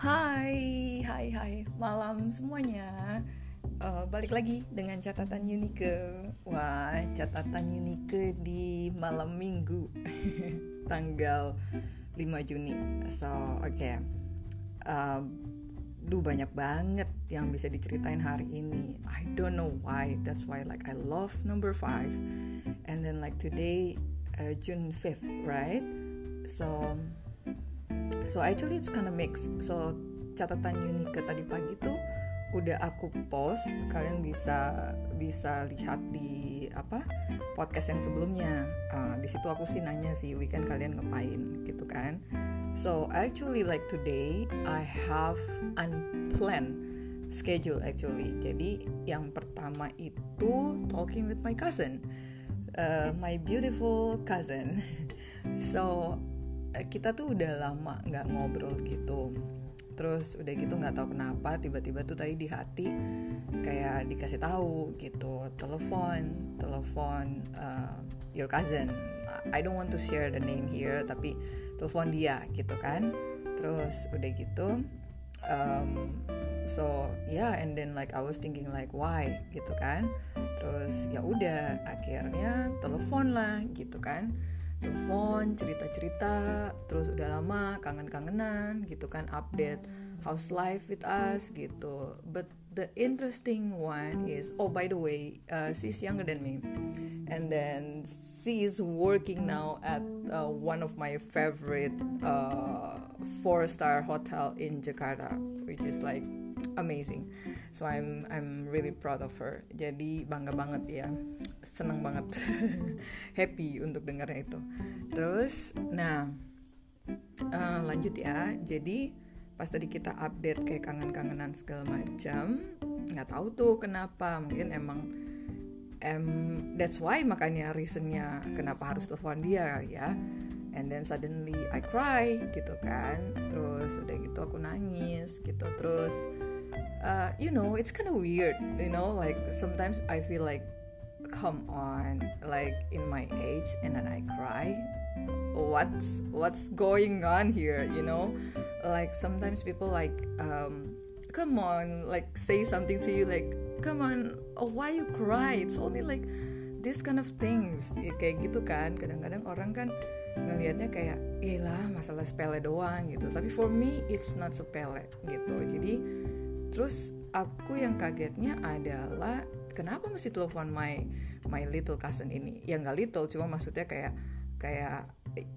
Hai, hai, hai, malam semuanya. Uh, balik lagi dengan catatan Unike. Wah, catatan Unike di malam Minggu, tanggal 5 Juni. So, oke. Okay. Uh, duh banyak banget yang bisa diceritain hari ini. I don't know why. That's why like I love number 5. And then like today uh, June 5th, right? So so actually it's kind of mix so catatan unik tadi pagi tuh udah aku post kalian bisa bisa lihat di apa podcast yang sebelumnya. Uh, di situ aku sih nanya sih weekend kalian ngapain gitu kan. So actually like today I have unplanned schedule actually. Jadi yang pertama itu talking with my cousin. Uh, my beautiful cousin. So kita tuh udah lama nggak ngobrol gitu. Terus udah gitu nggak tahu kenapa tiba-tiba tuh tadi di hati kayak dikasih tahu gitu telepon telepon uh, your cousin. I don't want to share the name here tapi telepon dia gitu kan. Terus udah gitu um, so yeah and then like I was thinking like why gitu kan. Terus ya udah akhirnya telepon lah gitu kan telepon cerita-cerita terus udah lama kangen-kangenan gitu kan update how's life with us gitu. But the interesting one is oh by the way uh, she's younger than me. And then she is working now at uh, one of my favorite uh, four star hotel in Jakarta which is like amazing. So I'm I'm really proud of her. Jadi bangga banget ya seneng banget. Happy untuk dengarnya itu. Terus nah uh, lanjut ya. Jadi pas tadi kita update kayak kangen-kangenan segala macam nggak tahu tuh kenapa. Mungkin emang um, that's why makanya reasonnya kenapa harus telepon dia ya. And then suddenly I cry gitu kan. Terus udah gitu aku nangis gitu. Terus uh, you know it's kind of weird you know like sometimes I feel like come on like in my age and then I cry. What's what's going on here you know? Like sometimes people like um come on like say something to you like come on oh, why you cry? It's only like this kind of things. Ya, kayak gitu kan. Kadang-kadang orang kan ngelihatnya kayak lah masalah sepele doang gitu. Tapi for me it's not sepele gitu. Jadi terus aku yang kagetnya adalah kenapa mesti telepon my my little cousin ini? Ya nggak little cuma maksudnya kayak kayak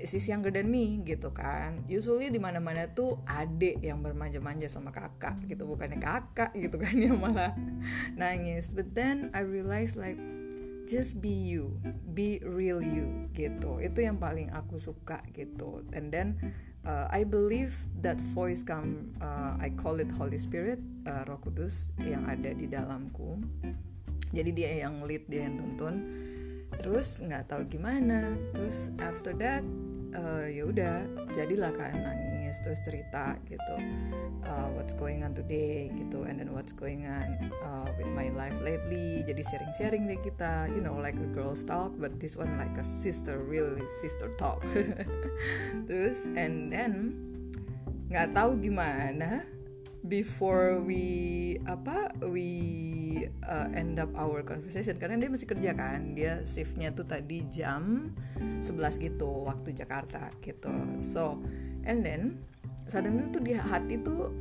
sis younger than me gitu kan. Usually di mana mana tuh adik yang bermanja-manja sama kakak gitu. Bukannya kakak gitu kan yang malah nangis. But then I realize like just be you be real you gitu. Itu yang paling aku suka gitu. And then uh, I believe that voice come uh, I call it Holy Spirit uh, Roh Kudus yang ada di dalamku jadi dia yang lead dia yang tuntun. Terus nggak tahu gimana. Terus after that uh, ya udah jadilah kan nangis terus cerita gitu uh, what's going on today gitu and then what's going on uh, with my life lately. Jadi sharing-sharing deh kita you know like a girls talk but this one like a sister really sister talk. Terus and then nggak tahu gimana before we apa we uh, end up our conversation. Karena dia masih kerja kan dia shiftnya tuh tadi jam 11 gitu waktu Jakarta gitu. So and then suddenly tuh di hati tuh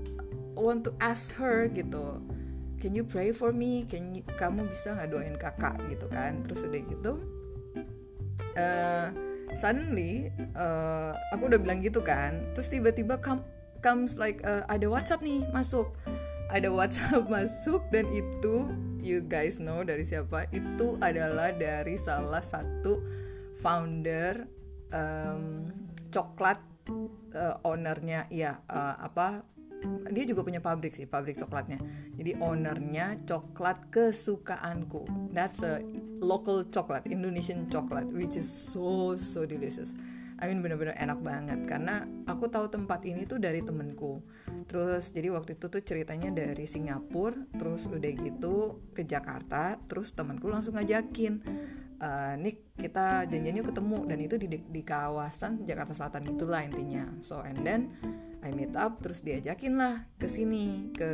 want to ask her gitu can you pray for me? Can you, kamu bisa nggak doain kakak? gitu kan. Terus udah gitu uh, suddenly uh, aku udah bilang gitu kan. Terus tiba-tiba kamu comes like uh, ada WhatsApp nih masuk. Ada WhatsApp masuk dan itu you guys know dari siapa? Itu adalah dari salah satu founder um, coklat uh, ownernya. Ya uh, apa? Dia juga punya pabrik sih pabrik coklatnya. Jadi ownernya coklat kesukaanku. That's a local coklat Indonesian coklat which is so so delicious I mean bener-bener enak banget. Karena aku tahu tempat ini tuh dari temenku. Terus jadi waktu itu tuh ceritanya dari Singapura terus udah gitu ke Jakarta terus temanku langsung ngajakin uh, Nick kita janjian ketemu. Dan itu di, di kawasan Jakarta Selatan itulah intinya. So and then I meet up terus diajakin lah ke sini ke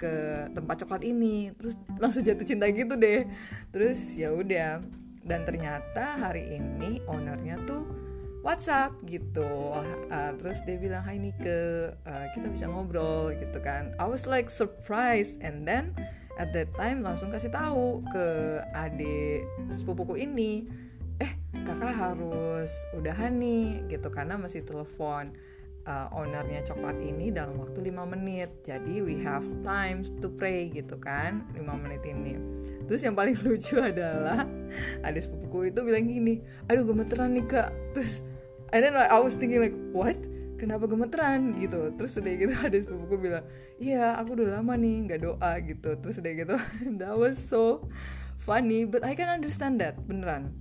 ke tempat coklat ini. Terus langsung jatuh cinta gitu deh. Terus ya udah. Dan ternyata hari ini ownernya tuh WhatsApp gitu. Uh, terus dia bilang Hai Nike uh, kita bisa ngobrol gitu kan. I was like surprised. And then at that time langsung kasih tahu ke adik sepupuku ini eh kakak harus udahan nih gitu karena masih telepon uh, ownernya coklat ini dalam waktu 5 menit. Jadi we have times to pray gitu kan 5 menit ini. Terus yang paling lucu adalah adik sepupuku itu bilang gini aduh gemeteran nih kak. Terus and then like, I was thinking like what? Kenapa gemeteran? Gitu. Terus udah gitu ada sepupuku bilang iya aku udah lama nih nggak doa gitu. Terus udah gitu that was so funny but I can understand that beneran.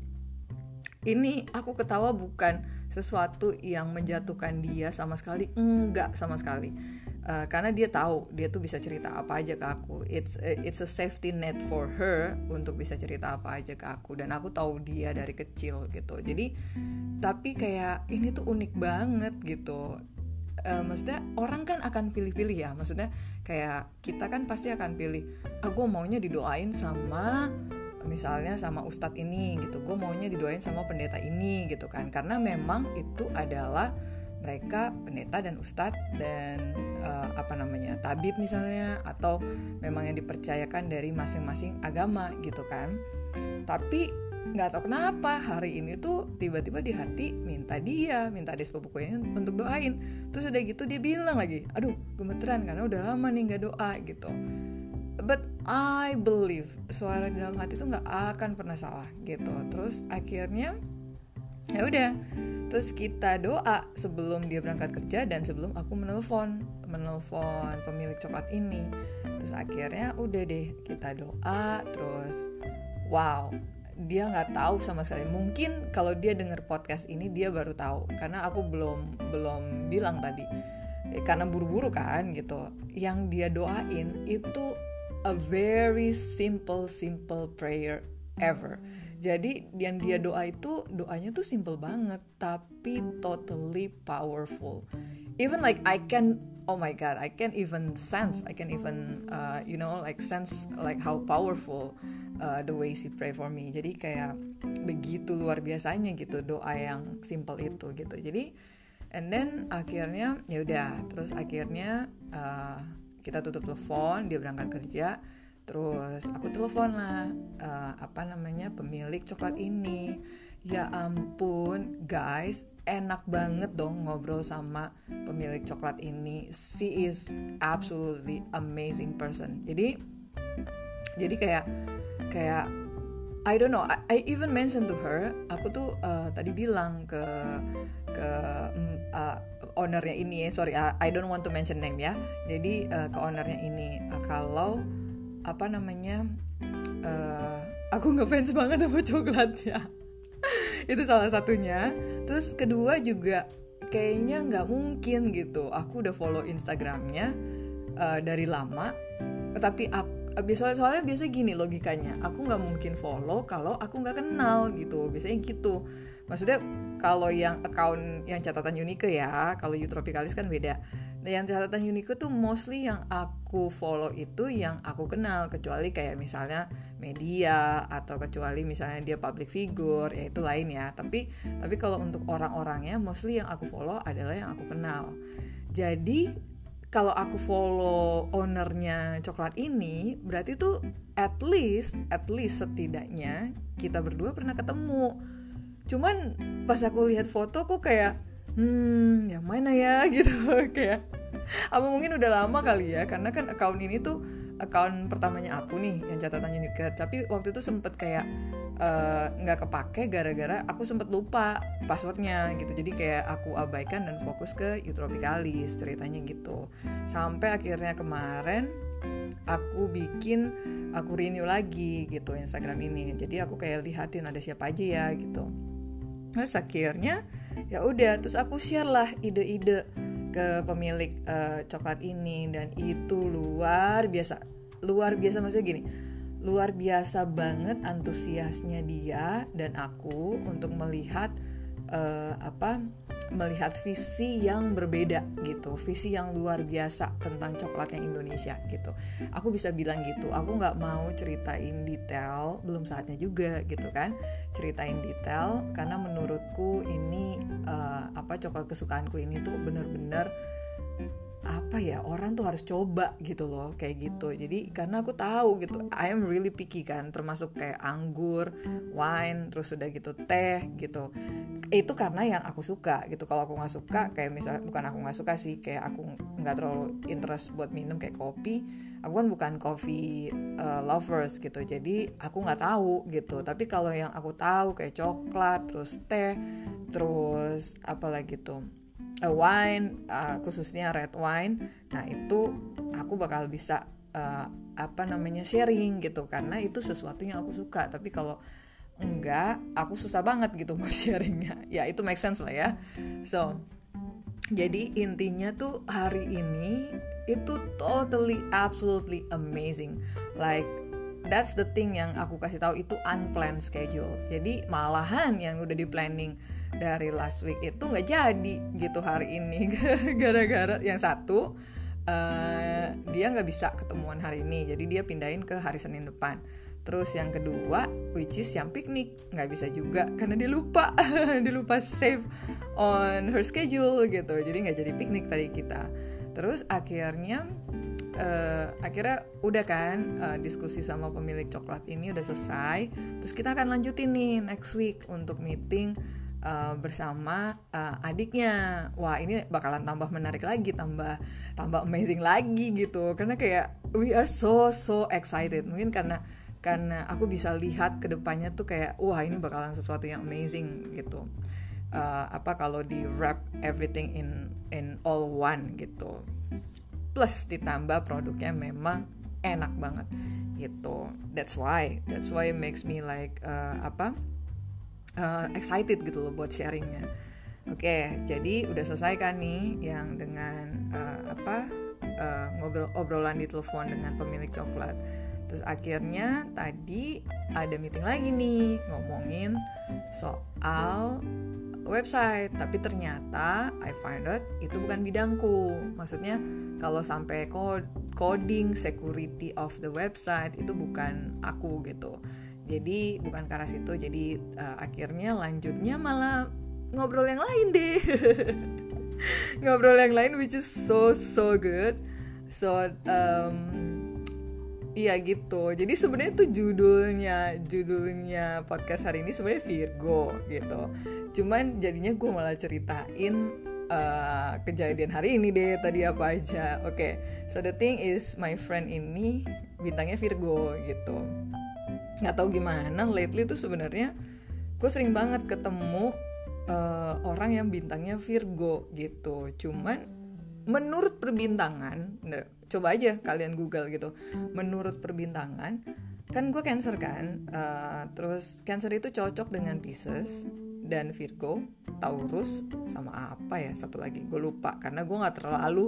Ini aku ketawa bukan sesuatu yang menjatuhkan dia sama sekali enggak sama sekali uh, karena dia tahu dia tuh bisa cerita apa aja ke aku. It's a, it's a safety net for her untuk bisa cerita apa aja ke aku. Dan aku tahu dia dari kecil gitu. Jadi tapi kayak ini tuh unik banget gitu. Uh, maksudnya orang kan akan pilih-pilih ya. Maksudnya kayak kita kan pasti akan pilih aku ah, maunya didoain sama misalnya sama ustadz ini gitu. Gue maunya didoain sama pendeta ini gitu kan. Karena memang itu adalah mereka pendeta dan ustadz dan uh, apa namanya tabib misalnya atau memang yang dipercayakan dari masing-masing agama gitu kan. Tapi nggak tahu kenapa hari ini tuh tiba-tiba di hati minta dia minta dia sepupunya untuk doain. Terus udah gitu dia bilang lagi aduh gemeteran karena udah lama nih nggak doa gitu. But I believe suara di dalam hati itu nggak akan pernah salah gitu. Terus akhirnya ya udah. Terus kita doa sebelum dia berangkat kerja dan sebelum aku menelpon. Menelpon pemilik coklat ini. Terus akhirnya udah deh kita doa terus wow dia nggak tahu sama sekali. Mungkin kalau dia denger podcast ini dia baru tahu. Karena aku belum belum bilang tadi. Eh, karena buru-buru kan gitu. Yang dia doain itu a very simple simple prayer ever. Jadi yang dia doa itu doanya tuh simple banget tapi totally powerful. Even like I can oh my god, I can even sense, I can even uh, you know like sense like how powerful uh, the way she pray for me. Jadi kayak begitu luar biasanya gitu doa yang simple itu gitu. Jadi and then akhirnya ya udah terus akhirnya uh, kita tutup telepon dia berangkat kerja terus aku telepon lah uh, apa namanya pemilik coklat ini. Ya ampun guys enak banget dong ngobrol sama pemilik coklat ini. She is absolutely amazing person. Jadi jadi kayak kayak I don't know I, I even mention to her aku tuh uh, tadi bilang ke ke uh, ownernya ini sorry I, I don't want to mention name ya. Jadi uh, ke ownernya ini uh, kalau apa namanya uh, aku ngefans banget sama coklatnya. Itu salah satunya. Terus kedua juga kayaknya nggak mungkin gitu. Aku udah follow instagramnya uh, dari lama. Tapi aku soalnya, soalnya biasa gini logikanya. Aku nggak mungkin follow kalau aku nggak kenal gitu. Biasanya gitu. Maksudnya kalau yang account yang catatan Unike ya kalau Utropicalis kan beda yang catatan Unike tuh mostly yang aku follow itu yang aku kenal kecuali kayak misalnya media atau kecuali misalnya dia public figure ya itu lain ya. Tapi tapi kalau untuk orang-orangnya mostly yang aku follow adalah yang aku kenal. Jadi kalau aku follow ownernya coklat ini berarti tuh at least at least setidaknya kita berdua pernah ketemu. Cuman pas aku lihat foto kok kayak hmm yang mana ya? gitu kayak apa mungkin udah lama kali ya? Karena kan account ini tuh account pertamanya aku nih yang catatan Unicred tapi waktu itu sempet kayak eh, nggak uh, kepake gara-gara aku sempet lupa passwordnya gitu. Jadi kayak aku abaikan dan fokus ke Eutropicalis ceritanya gitu. Sampai akhirnya kemarin aku bikin aku renew lagi gitu Instagram ini. Jadi aku kayak lihatin ada siapa aja ya gitu. Terus akhirnya ya udah. Terus aku share lah ide-ide ke pemilik uh, coklat ini dan itu luar biasa. Luar biasa maksudnya gini luar biasa banget antusiasnya dia dan aku untuk melihat uh, apa melihat visi yang berbeda gitu, visi yang luar biasa tentang coklatnya Indonesia gitu. Aku bisa bilang gitu, aku nggak mau ceritain detail, belum saatnya juga gitu kan, ceritain detail karena menurutku ini uh, apa coklat kesukaanku ini tuh bener-bener apa ya orang tuh harus coba gitu loh kayak gitu. Jadi karena aku tahu gitu I am really picky kan termasuk kayak anggur wine terus udah gitu teh gitu. Itu karena yang aku suka gitu. Kalau aku nggak suka kayak misalnya bukan aku nggak suka sih kayak aku nggak terlalu interest buat minum kayak kopi aku kan bukan coffee uh, lovers gitu. Jadi aku nggak tahu gitu. Tapi kalau yang aku tahu kayak coklat terus teh terus apa lagi tuh uh, wine uh, khususnya red wine. Nah itu aku bakal bisa uh, apa namanya sharing gitu. Karena itu sesuatu yang aku suka. Tapi kalau enggak aku susah banget gitu mau sharingnya. Ya itu make sense lah ya. So jadi intinya tuh hari ini itu totally absolutely amazing. Like that's the thing yang aku kasih tahu. Itu unplanned schedule. Jadi malahan yang udah di planning dari last week itu nggak jadi gitu hari ini. Gara-gara yang satu uh, dia nggak bisa ketemuan hari ini. Jadi dia pindahin ke hari Senin depan. Terus yang kedua which is yang piknik nggak bisa juga. Karena dia lupa dia lupa save on her schedule gitu. Jadi nggak jadi piknik tadi kita. Terus akhirnya uh, akhirnya udah kan uh, diskusi sama pemilik coklat ini udah selesai. Terus kita akan lanjutin nih next week untuk meeting uh, bersama uh, adiknya. Wah ini bakalan tambah menarik lagi tambah tambah amazing lagi gitu. Karena kayak we are so so excited. Mungkin karena karena aku bisa lihat ke depannya tuh kayak wah ini bakalan sesuatu yang amazing gitu. Uh, apa kalau di wrap everything in in all one gitu. Plus ditambah produknya memang enak banget gitu. That's why that's why it makes me like uh, apa uh, excited gitu loh buat sharingnya. Oke, okay, jadi udah selesai kan nih yang dengan uh, apa uh, ngobrol obrolan di telepon dengan pemilik coklat. Terus akhirnya tadi ada meeting lagi nih ngomongin soal website, tapi ternyata I find out itu bukan bidangku. Maksudnya kalau sampai coding security of the website itu bukan aku gitu jadi bukan ke arah situ. Jadi uh, akhirnya lanjutnya malah ngobrol yang lain deh. Ngobrol yang lain which is so so good. So um, iya gitu. Jadi sebenarnya tuh judulnya judulnya podcast hari ini sebenarnya Virgo gitu. Cuman jadinya gue malah ceritain uh, kejadian hari ini deh tadi apa aja. Oke okay, so the thing is my friend ini bintangnya Virgo gitu nggak tahu gimana lately tuh sebenarnya gue sering banget ketemu uh, orang yang bintangnya Virgo gitu. Cuman menurut perbintangan nah, coba aja kalian google gitu. Menurut perbintangan kan gue cancer kan uh, terus cancer itu cocok dengan Pisces dan Virgo Taurus sama apa ya satu lagi. Gue lupa karena gue nggak terlalu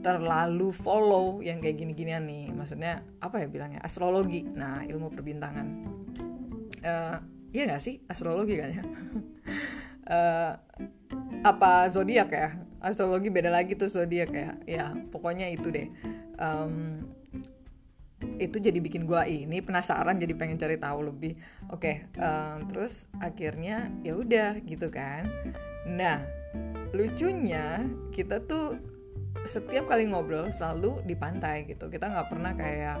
terlalu follow yang kayak gini-ginian nih. Maksudnya apa ya bilangnya? Astrologi. Nah ilmu perbintangan. Uh, iya gak sih? Astrologi kan ya? Uh, apa zodiak ya? Astrologi beda lagi tuh zodiak ya. Ya pokoknya itu deh. Um, itu jadi bikin gue ini penasaran jadi pengen cari tahu lebih. Oke okay, um, terus akhirnya ya udah gitu kan. Nah lucunya kita tuh setiap kali ngobrol selalu di pantai gitu. Kita nggak pernah kayak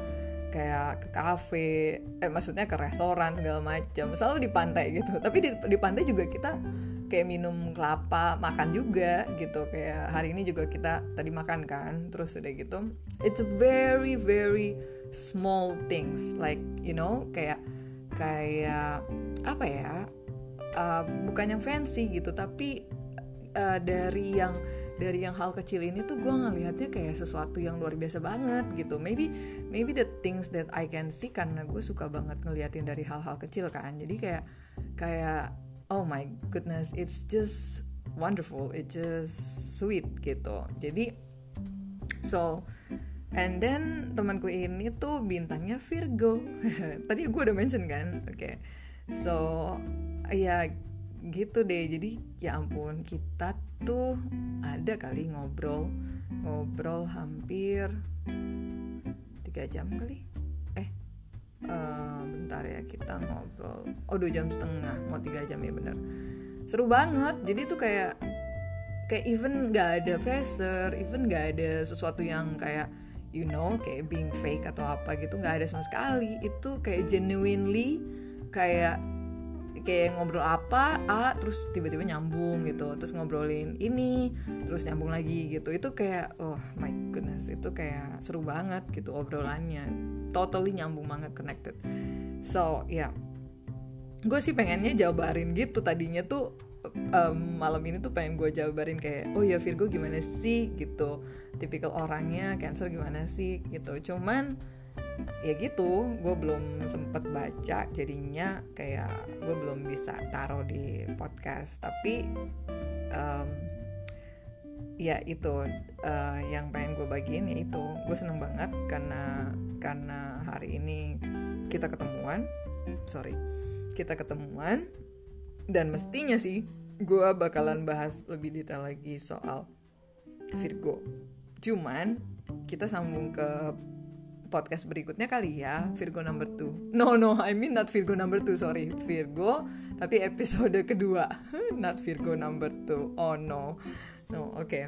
kayak ke kafe eh maksudnya ke restoran segala macam. Selalu di pantai gitu. Tapi di, di pantai juga kita kayak minum kelapa makan juga gitu. Kayak hari ini juga kita tadi makan kan terus udah gitu. It's very very small things like you know kayak kayak apa ya uh, bukan yang fancy gitu tapi uh, dari yang dari yang hal kecil ini tuh gue ngelihatnya kayak sesuatu yang luar biasa banget gitu. Maybe maybe the things that I can see karena gue suka banget ngeliatin dari hal-hal kecil kan. Jadi kayak kayak oh my goodness it's just wonderful it's just sweet gitu. Jadi so And then temanku ini tuh bintangnya Virgo. Tadi gue udah mention kan, oke. Okay. So ya gitu deh jadi ya ampun kita tuh ada kali ngobrol ngobrol hampir tiga jam kali eh uh, bentar ya kita ngobrol oh dua jam setengah mau tiga jam ya bener seru banget jadi tuh kayak kayak even gak ada pressure even gak ada sesuatu yang kayak you know kayak being fake atau apa gitu nggak ada sama sekali. Itu kayak genuinely kayak kayak ngobrol apa A terus tiba-tiba nyambung gitu. Terus ngobrolin ini terus nyambung lagi gitu. Itu kayak oh my goodness itu kayak seru banget gitu obrolannya. Totally nyambung banget connected. So ya. Yeah. gue sih pengennya jabarin gitu tadinya tuh um, malam ini tuh pengen gue jabarin kayak oh ya Virgo gimana sih? Gitu. Tipikal orangnya Cancer gimana sih? Gitu. Cuman ya gitu gue belum sempet baca jadinya kayak gue belum bisa taruh di podcast. Tapi um, ya itu uh, yang pengen gue bagiin ya itu gue seneng banget karena karena hari ini kita ketemuan sorry kita ketemuan dan mestinya sih gue bakalan bahas lebih detail lagi soal Virgo. Cuman kita sambung ke podcast berikutnya kali ya Virgo number 2 no no I mean not Virgo number 2 sorry. Virgo tapi episode kedua. Not Virgo number 2 oh no. No oke. Okay.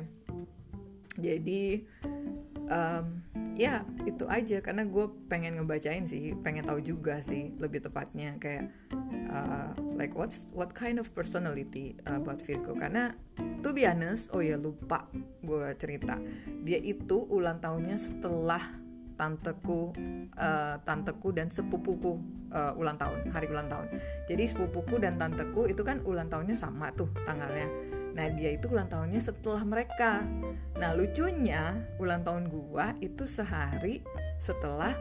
jadi um, ya itu aja. Karena gue pengen ngebacain sih pengen tahu juga sih lebih tepatnya kayak uh, like what's what kind of personality about Virgo? Karena to be oh ya lupa gue cerita. Dia itu ulang tahunnya setelah tanteku uh, tanteku dan sepupuku uh, ulang tahun hari ulang tahun. Jadi sepupuku dan tanteku itu kan ulang tahunnya sama tuh tanggalnya nah dia itu ulang tahunnya setelah mereka nah lucunya ulang tahun gua itu sehari setelah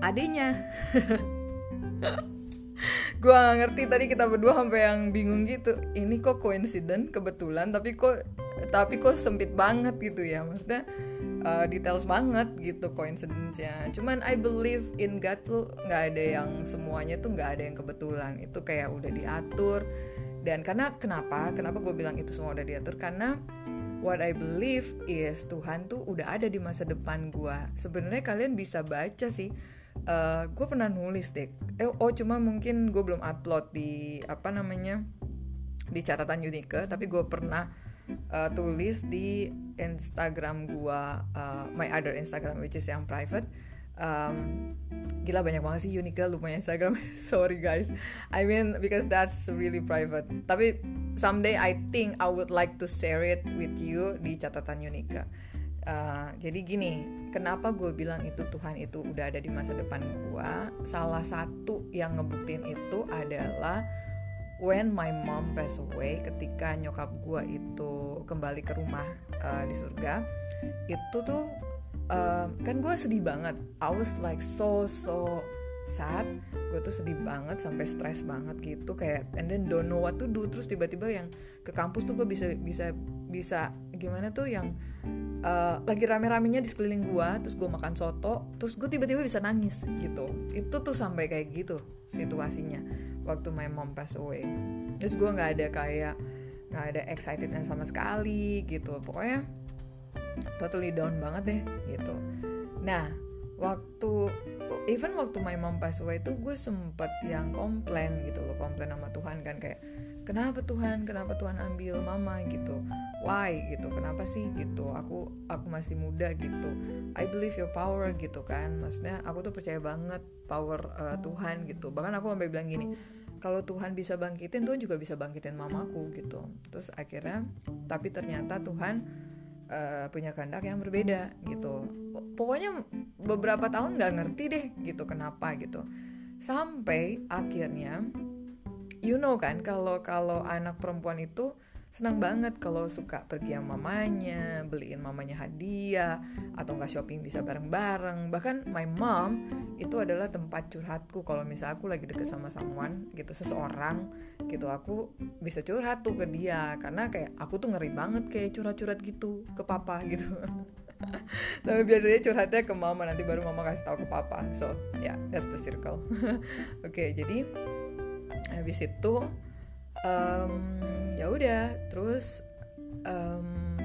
adenya gue gak ngerti tadi kita berdua sampai yang bingung gitu ini kok coincident kebetulan tapi kok tapi kok sempit banget gitu ya maksudnya uh, details banget gitu coincidence-nya. Cuman I believe in God tuh nggak ada yang semuanya tuh nggak ada yang kebetulan. Itu kayak udah diatur. Dan karena kenapa? Kenapa gue bilang itu semua udah diatur? Karena what I believe is Tuhan tuh udah ada di masa depan gue. Sebenarnya kalian bisa baca sih. Uh, eh, gue pernah nulis deh. Eh, oh cuma mungkin gue belum upload di apa namanya di catatan Unika, tapi gue pernah uh, tulis di Instagram gua uh, my other Instagram which is yang private um, gila banyak banget sih Unika lupa Instagram. Sorry guys. I mean because that's really private. Tapi someday I think I would like to share it with you di catatan Unika uh, jadi gini kenapa gue bilang itu Tuhan itu udah ada di masa depan gue salah satu yang ngebuktiin itu adalah when my mom passed away ketika nyokap gue itu kembali ke rumah uh, di surga itu tuh uh, kan gue sedih banget. I was like so so sad. Gue tuh sedih banget sampai stres banget gitu kayak and then don't know what to do. Terus tiba-tiba yang ke kampus tuh gue bisa bisa bisa gimana tuh yang uh, lagi rame-ramenya di sekeliling gue terus gue makan soto terus gue tiba-tiba bisa nangis gitu. Itu tuh sampai kayak gitu situasinya waktu my mom pass away. Terus gue nggak ada kayak nggak ada excitednya sama sekali gitu. Pokoknya totally down banget deh gitu. Nah waktu even waktu my mom pass away itu gue sempet yang komplain gitu loh komplain sama Tuhan kan kayak kenapa Tuhan kenapa Tuhan ambil mama? gitu. Why? gitu. Kenapa sih? gitu. Aku aku masih muda gitu. I believe your power gitu kan. Maksudnya aku tuh percaya banget power uh, Tuhan gitu. Bahkan aku sampai bilang gini kalau Tuhan bisa bangkitin Tuhan juga bisa bangkitin mamaku gitu. Terus akhirnya tapi ternyata Tuhan uh, punya kehendak yang berbeda gitu. Pokoknya beberapa tahun nggak ngerti deh gitu kenapa gitu. Sampai akhirnya you know kan kalau kalau anak perempuan itu senang banget kalau suka pergi sama mamanya, beliin mamanya hadiah, atau nggak shopping bisa bareng-bareng. Bahkan my mom itu adalah tempat curhatku kalau misalnya aku lagi deket sama someone gitu, seseorang gitu, aku bisa curhat tuh ke dia karena kayak aku tuh ngeri banget kayak curhat-curhat gitu ke papa gitu. Tapi biasanya curhatnya ke mama nanti baru mama kasih tahu ke papa. So yeah, that's the circle. Oke, okay, jadi habis itu um, ya udah terus um,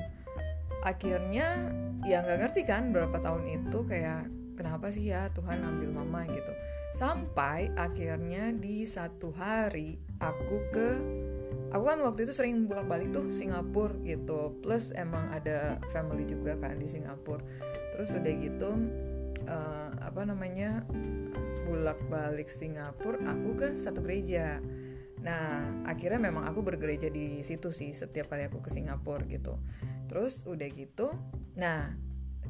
akhirnya ya nggak ngerti kan berapa tahun itu kayak kenapa sih ya Tuhan ambil mama gitu. Sampai akhirnya di satu hari aku ke aku kan waktu itu sering bolak balik tuh Singapura gitu. Plus emang ada family juga kan di Singapura. Terus udah gitu uh, apa namanya bolak balik Singapura aku ke satu gereja nah akhirnya memang aku bergereja di situ sih setiap kali aku ke Singapura gitu. Terus udah gitu nah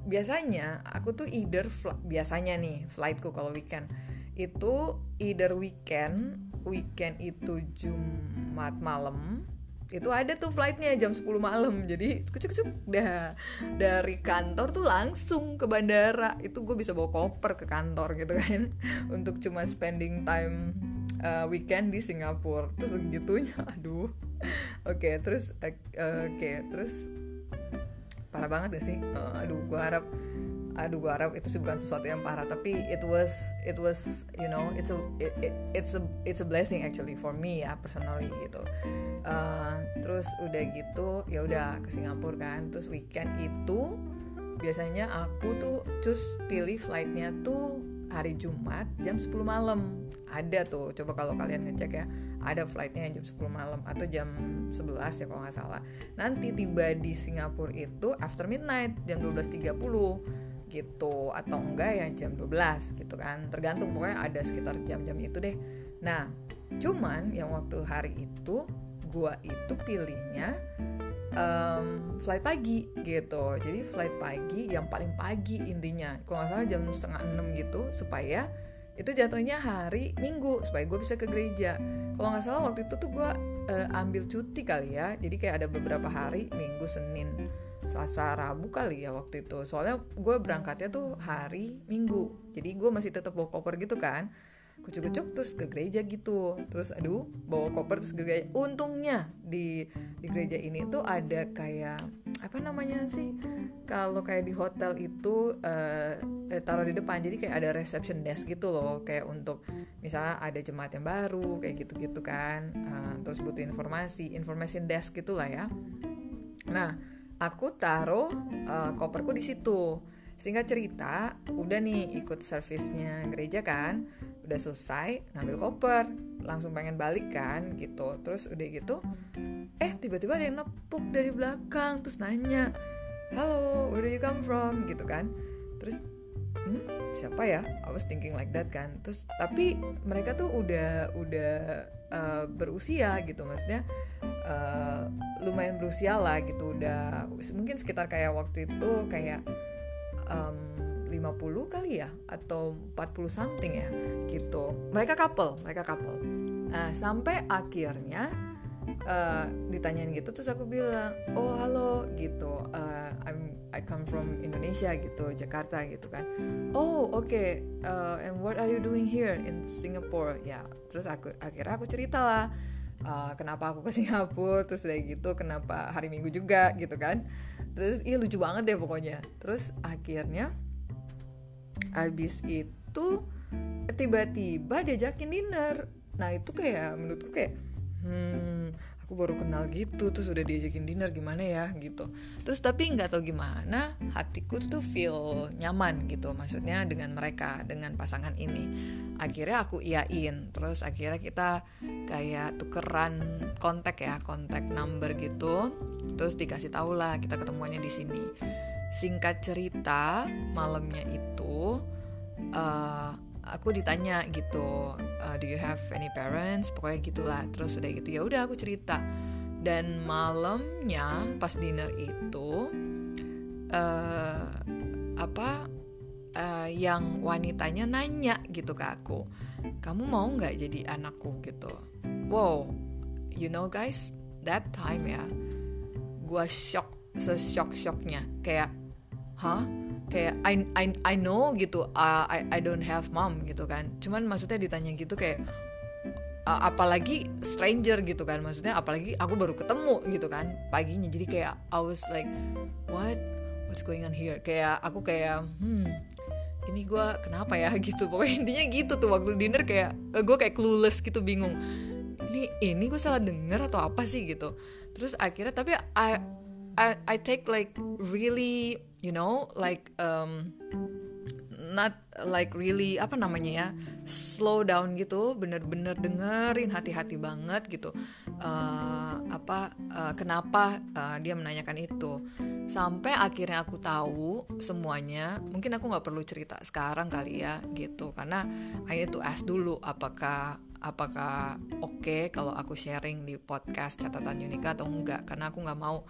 biasanya aku tuh either biasanya nih flightku kalau weekend. Itu either weekend weekend itu Jumat malam itu ada tuh flightnya jam 10 malam. Jadi kucuk kucuk dah dari kantor tuh langsung ke bandara. Itu gue bisa bawa koper ke kantor gitu kan untuk cuma spending time uh, weekend di Singapura. Terus segitunya aduh. Oke okay, terus uh, oke okay, terus parah banget gak sih? Uh, aduh gue harap aduh gue harap itu sih bukan sesuatu yang parah tapi it was it was you know it's a it, it, it's a it's a blessing actually for me ya personally gitu. Uh, terus udah gitu ya udah ke Singapura kan. Terus weekend itu biasanya aku tuh cus pilih flightnya tuh hari Jumat jam 10 malam. Ada tuh coba kalau kalian ngecek ya ada flightnya jam 10 malam atau jam 11 ya kalau nggak salah. Nanti tiba di Singapura itu after midnight jam 12.30 gitu atau enggak ya jam 12 gitu kan. Tergantung pokoknya ada sekitar jam-jam itu deh. Nah cuman yang waktu hari itu gua itu pilihnya um, flight pagi gitu. Jadi flight pagi yang paling pagi intinya. Kalau nggak salah jam setengah enam gitu supaya itu jatuhnya hari minggu supaya gue bisa ke gereja. Kalau nggak salah waktu itu tuh gue uh, ambil cuti kali ya. Jadi kayak ada beberapa hari minggu senin Selasa Rabu kali ya waktu itu. Soalnya gue berangkatnya tuh hari Minggu. Jadi gue masih tetap bawa koper gitu kan kucuk-kucuk terus ke gereja gitu. Terus aduh bawa koper terus ke gereja. Untungnya di di gereja ini tuh ada kayak apa namanya sih kalau kayak di hotel itu uh, taruh di depan. Jadi kayak ada reception desk gitu loh. Kayak untuk misalnya ada jemaat yang baru kayak gitu-gitu kan. Uh, terus butuh informasi information desk gitulah ya. Nah aku taruh uh, koperku di situ. Singkat cerita, udah nih ikut servisnya gereja kan, udah selesai ngambil koper, langsung pengen balik kan gitu. Terus udah gitu, eh tiba-tiba ada yang nepuk dari belakang, terus nanya, halo, where do you come from gitu kan. Terus hmm, siapa ya? I was thinking like that kan. Terus tapi mereka tuh udah udah uh, berusia gitu maksudnya uh, lumayan berusia lah gitu udah mungkin sekitar kayak waktu itu kayak um, 50 kali ya atau 40 something ya gitu. Mereka couple mereka couple. Nah sampai akhirnya uh, ditanyain gitu terus aku bilang oh halo gitu. Uh, I'm I come from Indonesia gitu Jakarta gitu kan. Oh oke okay. uh, and what are you doing here in Singapore? Ya terus aku akhirnya aku cerita lah uh, kenapa aku ke Singapura terus kayak gitu kenapa hari Minggu juga gitu kan. Terus iya lucu banget deh pokoknya. Terus akhirnya abis itu tiba-tiba diajakin dinner. Nah itu kayak menurutku kayak hmm aku baru kenal gitu terus udah diajakin dinner gimana ya? Gitu. Terus tapi nggak tahu gimana hatiku tuh feel nyaman gitu maksudnya dengan mereka dengan pasangan ini. Akhirnya aku iyain terus akhirnya kita kayak tukeran kontak ya kontak number gitu. Terus dikasih tahu lah kita ketemuannya di sini singkat cerita malamnya itu uh, aku ditanya gitu uh, do you have any parents? Pokoknya gitulah. Terus udah gitu ya udah aku cerita. Dan malamnya pas dinner itu uh, apa uh, yang wanitanya nanya gitu ke aku kamu mau nggak jadi anakku? gitu. Wow you know guys that time ya gue shock seshock shocknya kayak hah? Kayak I I I know gitu uh, I I don't have mom gitu kan. Cuman maksudnya ditanya gitu kayak uh, apalagi stranger gitu kan. Maksudnya apalagi aku baru ketemu gitu kan paginya. Jadi kayak I was like what? What's going on here? Kayak aku kayak hmm ini gue kenapa ya gitu. Pokoknya intinya gitu tuh waktu dinner kayak uh, gue kayak clueless gitu bingung. Ini ini ini gue salah denger atau apa sih gitu. Terus akhirnya tapi I I, I take like really you know like um, not like really apa namanya ya slow down gitu bener-bener dengerin hati-hati banget gitu. Uh, apa uh, kenapa uh, dia menanyakan itu. Sampai akhirnya aku tahu semuanya mungkin aku nggak perlu cerita sekarang kali ya gitu. Karena need to ask dulu apakah apakah oke okay kalau aku sharing di podcast catatan Unika atau enggak. Karena aku nggak mau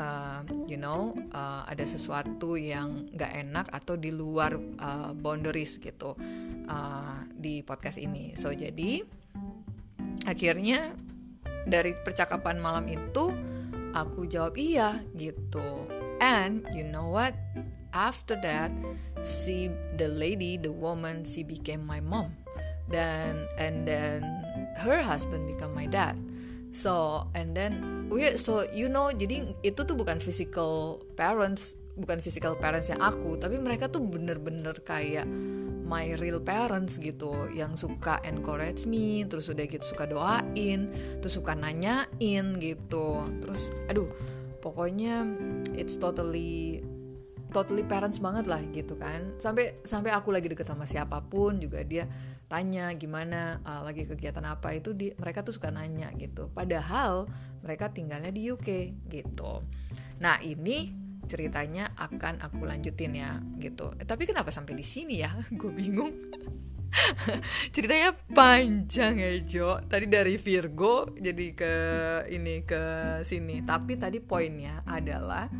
uh, you know uh, ada sesuatu yang nggak enak atau di luar uh, boundaries gitu uh, di podcast ini. So jadi akhirnya dari percakapan malam itu aku jawab iya gitu. And you know what? After that si the lady the woman she became my mom dan and then her husband become my dad. So and then we so you know jadi itu tuh bukan physical parents bukan physical parents yang aku tapi mereka tuh bener-bener kayak my real parents gitu yang suka encourage me terus udah gitu suka doain terus suka nanyain gitu. Terus aduh pokoknya it's totally totally parents banget lah gitu kan. Sampai sampai aku lagi deket sama siapa pun juga dia tanya gimana uh, lagi kegiatan apa itu di mereka tuh suka nanya gitu. Padahal mereka tinggalnya di UK gitu. Nah ini ceritanya akan aku lanjutin ya gitu. Eh, tapi kenapa sampai di sini ya? Gue bingung. Ceritanya panjang ya Jo. Tadi dari Virgo jadi ke ini ke sini. Tapi tadi poinnya adalah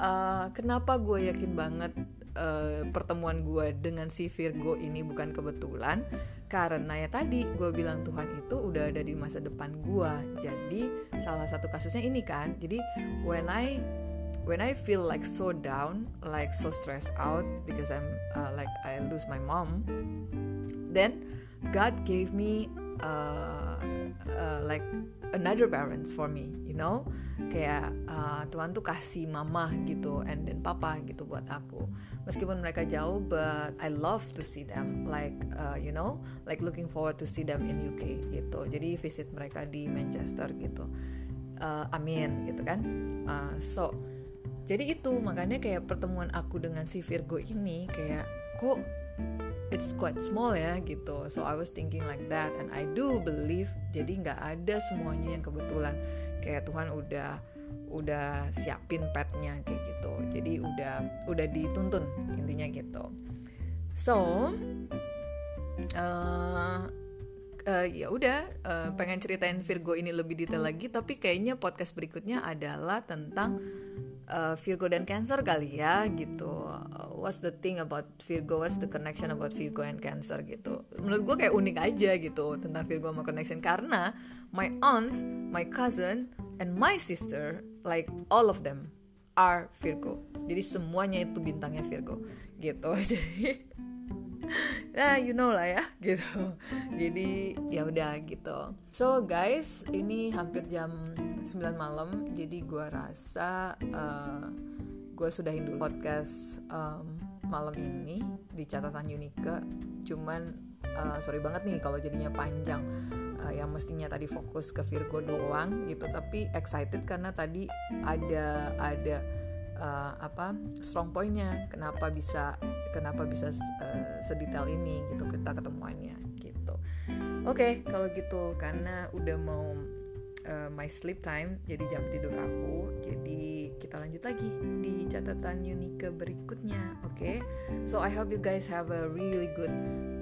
uh, kenapa gue yakin banget uh, pertemuan gue dengan si Virgo ini bukan kebetulan. Karena ya tadi gue bilang Tuhan itu udah ada di masa depan gue jadi salah satu kasusnya ini kan. Jadi when I when I feel like so down like so stressed out because I'm uh, like I lose my mom then God gave me uh, uh, like another parents for me you know? Kayak uh, Tuhan tuh kasih mama gitu and then papa gitu buat aku. Meskipun mereka jauh but I love to see them like uh, you know? Like looking forward to see them in UK gitu. Jadi visit mereka di Manchester gitu. Uh, amin gitu kan? Uh, so jadi itu makanya kayak pertemuan aku dengan si Virgo ini kayak kok it's quite small ya gitu. So I was thinking like that and I do believe jadi nggak ada semuanya yang kebetulan. Kayak Tuhan udah udah siapin petnya kayak gitu. Jadi udah udah dituntun intinya gitu. So uh, uh, ya udah uh, pengen ceritain Virgo ini lebih detail lagi tapi kayaknya podcast berikutnya adalah tentang uh, Virgo dan Cancer kali ya gitu. What's the thing about Virgo? What's the connection about Virgo and Cancer gitu. Menurut gue kayak unik aja gitu tentang Virgo sama connection. Karena my aunt my cousin and my sister like all of them are Virgo. Jadi semuanya itu bintangnya Virgo gitu. Jadi nah you know lah ya gitu. Jadi ya udah gitu. So guys ini hampir jam 9 malam jadi gue rasa uh, gue sudahin dulu podcast um, malam ini di catatan Unika cuman uh, sorry banget nih kalau jadinya panjang. Uh, yang mestinya tadi fokus ke Virgo doang gitu. Tapi excited karena tadi ada ada uh, apa strong pointnya kenapa bisa kenapa bisa uh, sedetail ini gitu kita ketemuannya gitu oke okay, kalau gitu karena udah mau uh, my sleep time jadi jam tidur aku jadi kita lanjut lagi di catatan Unika berikutnya oke okay? so I hope you guys have a really good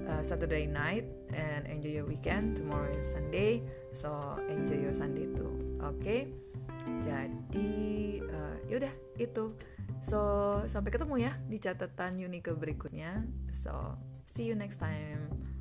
uh, Saturday night and enjoy your weekend tomorrow is Sunday so enjoy your Sunday too oke okay? jadi uh, yaudah itu. So sampai ketemu ya di catatan Unika berikutnya. So see you next time